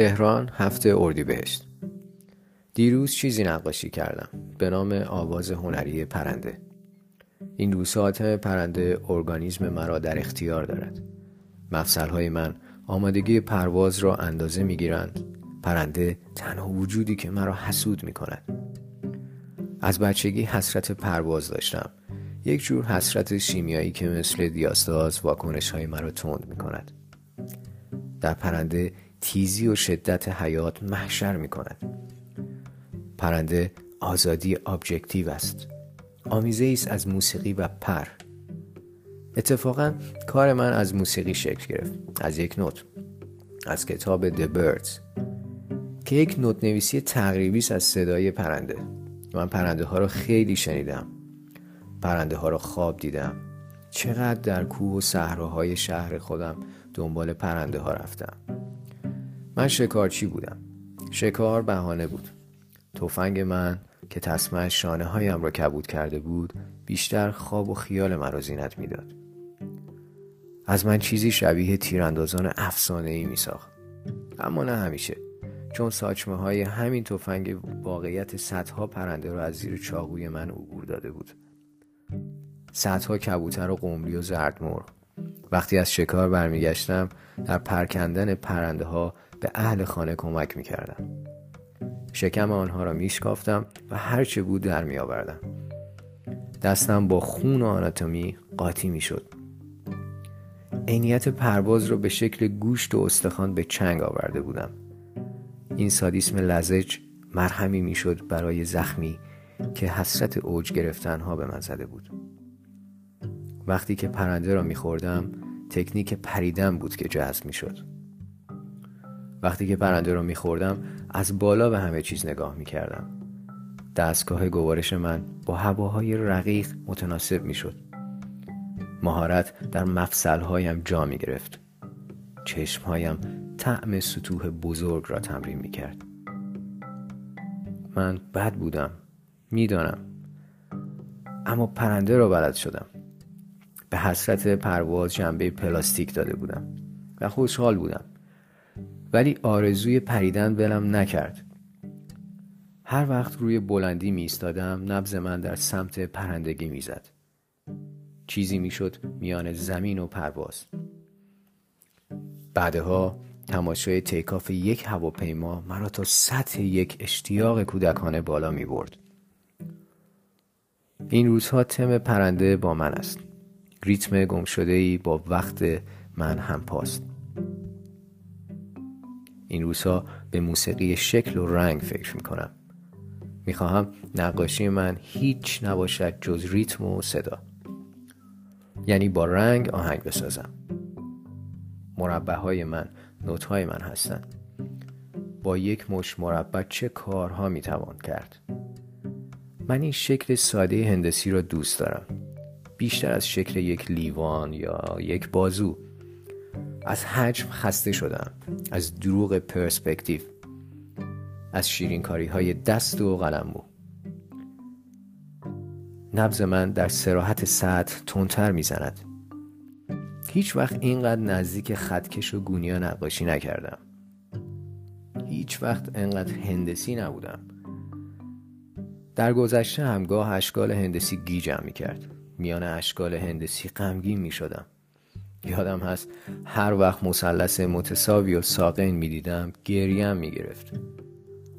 تهران هفته اردیبهشت. دیروز چیزی نقاشی کردم. به نام آواز هنری پرنده. این روزها پرنده ارگانیزم مرا در اختیار دارد. مفصلهای من آمادگی پرواز را اندازه می گیرند پرنده تنها وجودی که مرا حسود می کند از بچگی حسرت پرواز داشتم. یک جور حسرت شیمیایی که مثل دیاستاز واکنش های مرا تند می کند در پرنده تیزی و شدت حیات محشر می کند پرنده آزادی objective است. آمیزه است از موسیقی و پر. اتفاقا کار من از موسیقی شکل گرفت از یک نوت. از کتاب The Birds. که یک نوت نویسی تقریبی است از صدای پرنده. من پرنده ها را خیلی شنیدم. پرنده ها را خواب دیدم. چقدر در کوه و صحراهای شهر خودم دنبال پرنده ها رفتم. من شکارچی بودم. شکار بهانه بود. تفنگ من که تسمه شانه هایم را کبود کرده بود بیشتر خواب و خیال مرا زینت می‌داد. از من چیزی شبیه تیراندازان افسانه ای می ساخت اما نه همیشه. چون ساچمه های همین تفنگ واقعیت صدها پرنده را از زیر چاقوی من عبور داده بود. صدها کبوتر و قمری و زردمرغ. وقتی از شکار برمیگشتم در پرکندن پرنده ها به اهل خانه کمک می‌کردم. شکم آنها را میشکافتم و هرچه بود در میآوردم. دستم با خون و آناتومی قاطی می‌شد. عینیت پرواز را به شکل گوشت و استخوان به چنگ آورده بودم. این سادیسم لزج مرهمی می‌شد برای زخمی که حسرت اوج گرفتنها به من زده بود. وقتی که پرنده را میخوردم تکنیک پریدن بود که جذب می‌شد. وقتی که پرنده را میخوردم از بالا به همه چیز نگاه می‌کردم. دستگاه گوارش من با هواهای رقیق متناسب می‌شد. مهارت در مفصلهایم جا می گرفت چشمهایم طعم سطوح بزرگ را تمرین می کرد من بد بودم. می‌دانم. اما پرنده را بلد شدم. به حسرت پرواز جنبه پلاستیک داده بودم و خوشحال بودم. ولی آرزوی پریدن ولم نکرد. هر وقت روی بلندی می ایستادم نبز من در سمت پرندگی می‌زد. چیزی می‌شد میان زمین و پرواز. بعدها تماشای تیکاف یک هواپیما مرا تا سطح یک اشتیاق کودکانه بالا می برد. این روزها تم پرنده با من است. ریتم گم شده ای با وقت من هم پاست. این روزها به موسیقی شکل و رنگ فکر می کنم می خواهم نقاشی من هیچ نباشد جز ریتم و صدا. یعنی با رنگ آهنگ بسازم. مربع های من نوت های من هستند. با یک مش مربع چه کارها می توان کرد؟ من این شکل ساده هندسی را دوست دارم. بیشتر از شکل یک لیوان یا یک بازو. از حجم خسته شدم از دروغ پرسپکتیو از شیرینکاری های دست و قلمو نبز من در سراحت سطح تندتر می‌زند. هیچ وقت اینقدر نزدیک خطکش و گونیا نقاشی نکردم. هیچ وقت اینقدر هندسی نبودم. در گذشته همگاه اشکال هندسی گیجم می‌کرد. میان اشکال هندسی غمگین می‌شدم. یادم هست هر وقت مثلث متساوی و ساقین می‌دیدم گریم می‌گرفت.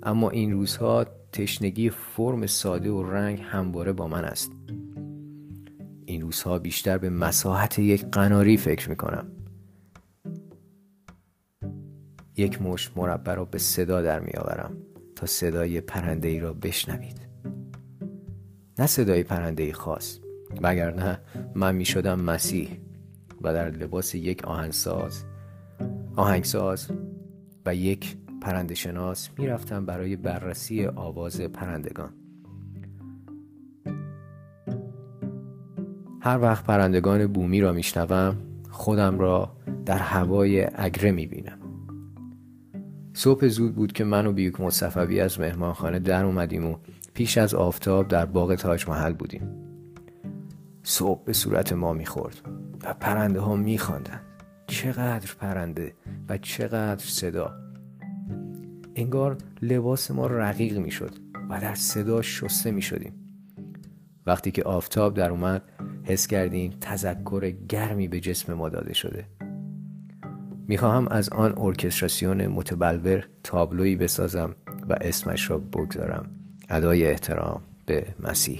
اما این روزها تشنگی فرم ساده و رنگ همواره با من است. این روزها بیشتر به مساحت یک قناری فکر می کنم یک مش مربع را به صدا در می آورم تا صدای پرنده ای را بشنوید. نه صدای پرنده ای خاص وگرنه من می شدم مسیح. و در لباس یک آهنگساز. آهنگساز و یک پرنده شناس می‌رفتم برای بررسی آواز پرندگان. هر وقت پرندگان بومی را میشنوم خودم را در هوای اگره می‌بینم. صبح زود بود که من و بیوک مصفوی از مهمانخانه در اومدیم و پیش از آفتاب در باغ تاج محل بودیم. صبح به صورت ما می‌خورد. و پرنده ها میخواندند چقدر پرنده و چقدر صدا. انگار لباس ما رقیق می‌شد و در صدا شسته می شدیم وقتی که آفتاب در اومد حس کردیم تذکر گرمی به جسم ما داده شده. می‌خواهم از آن ارکستراسیون متبلور تابلویی بسازم و اسمش را بگذارم. ادای احترام به مسیح.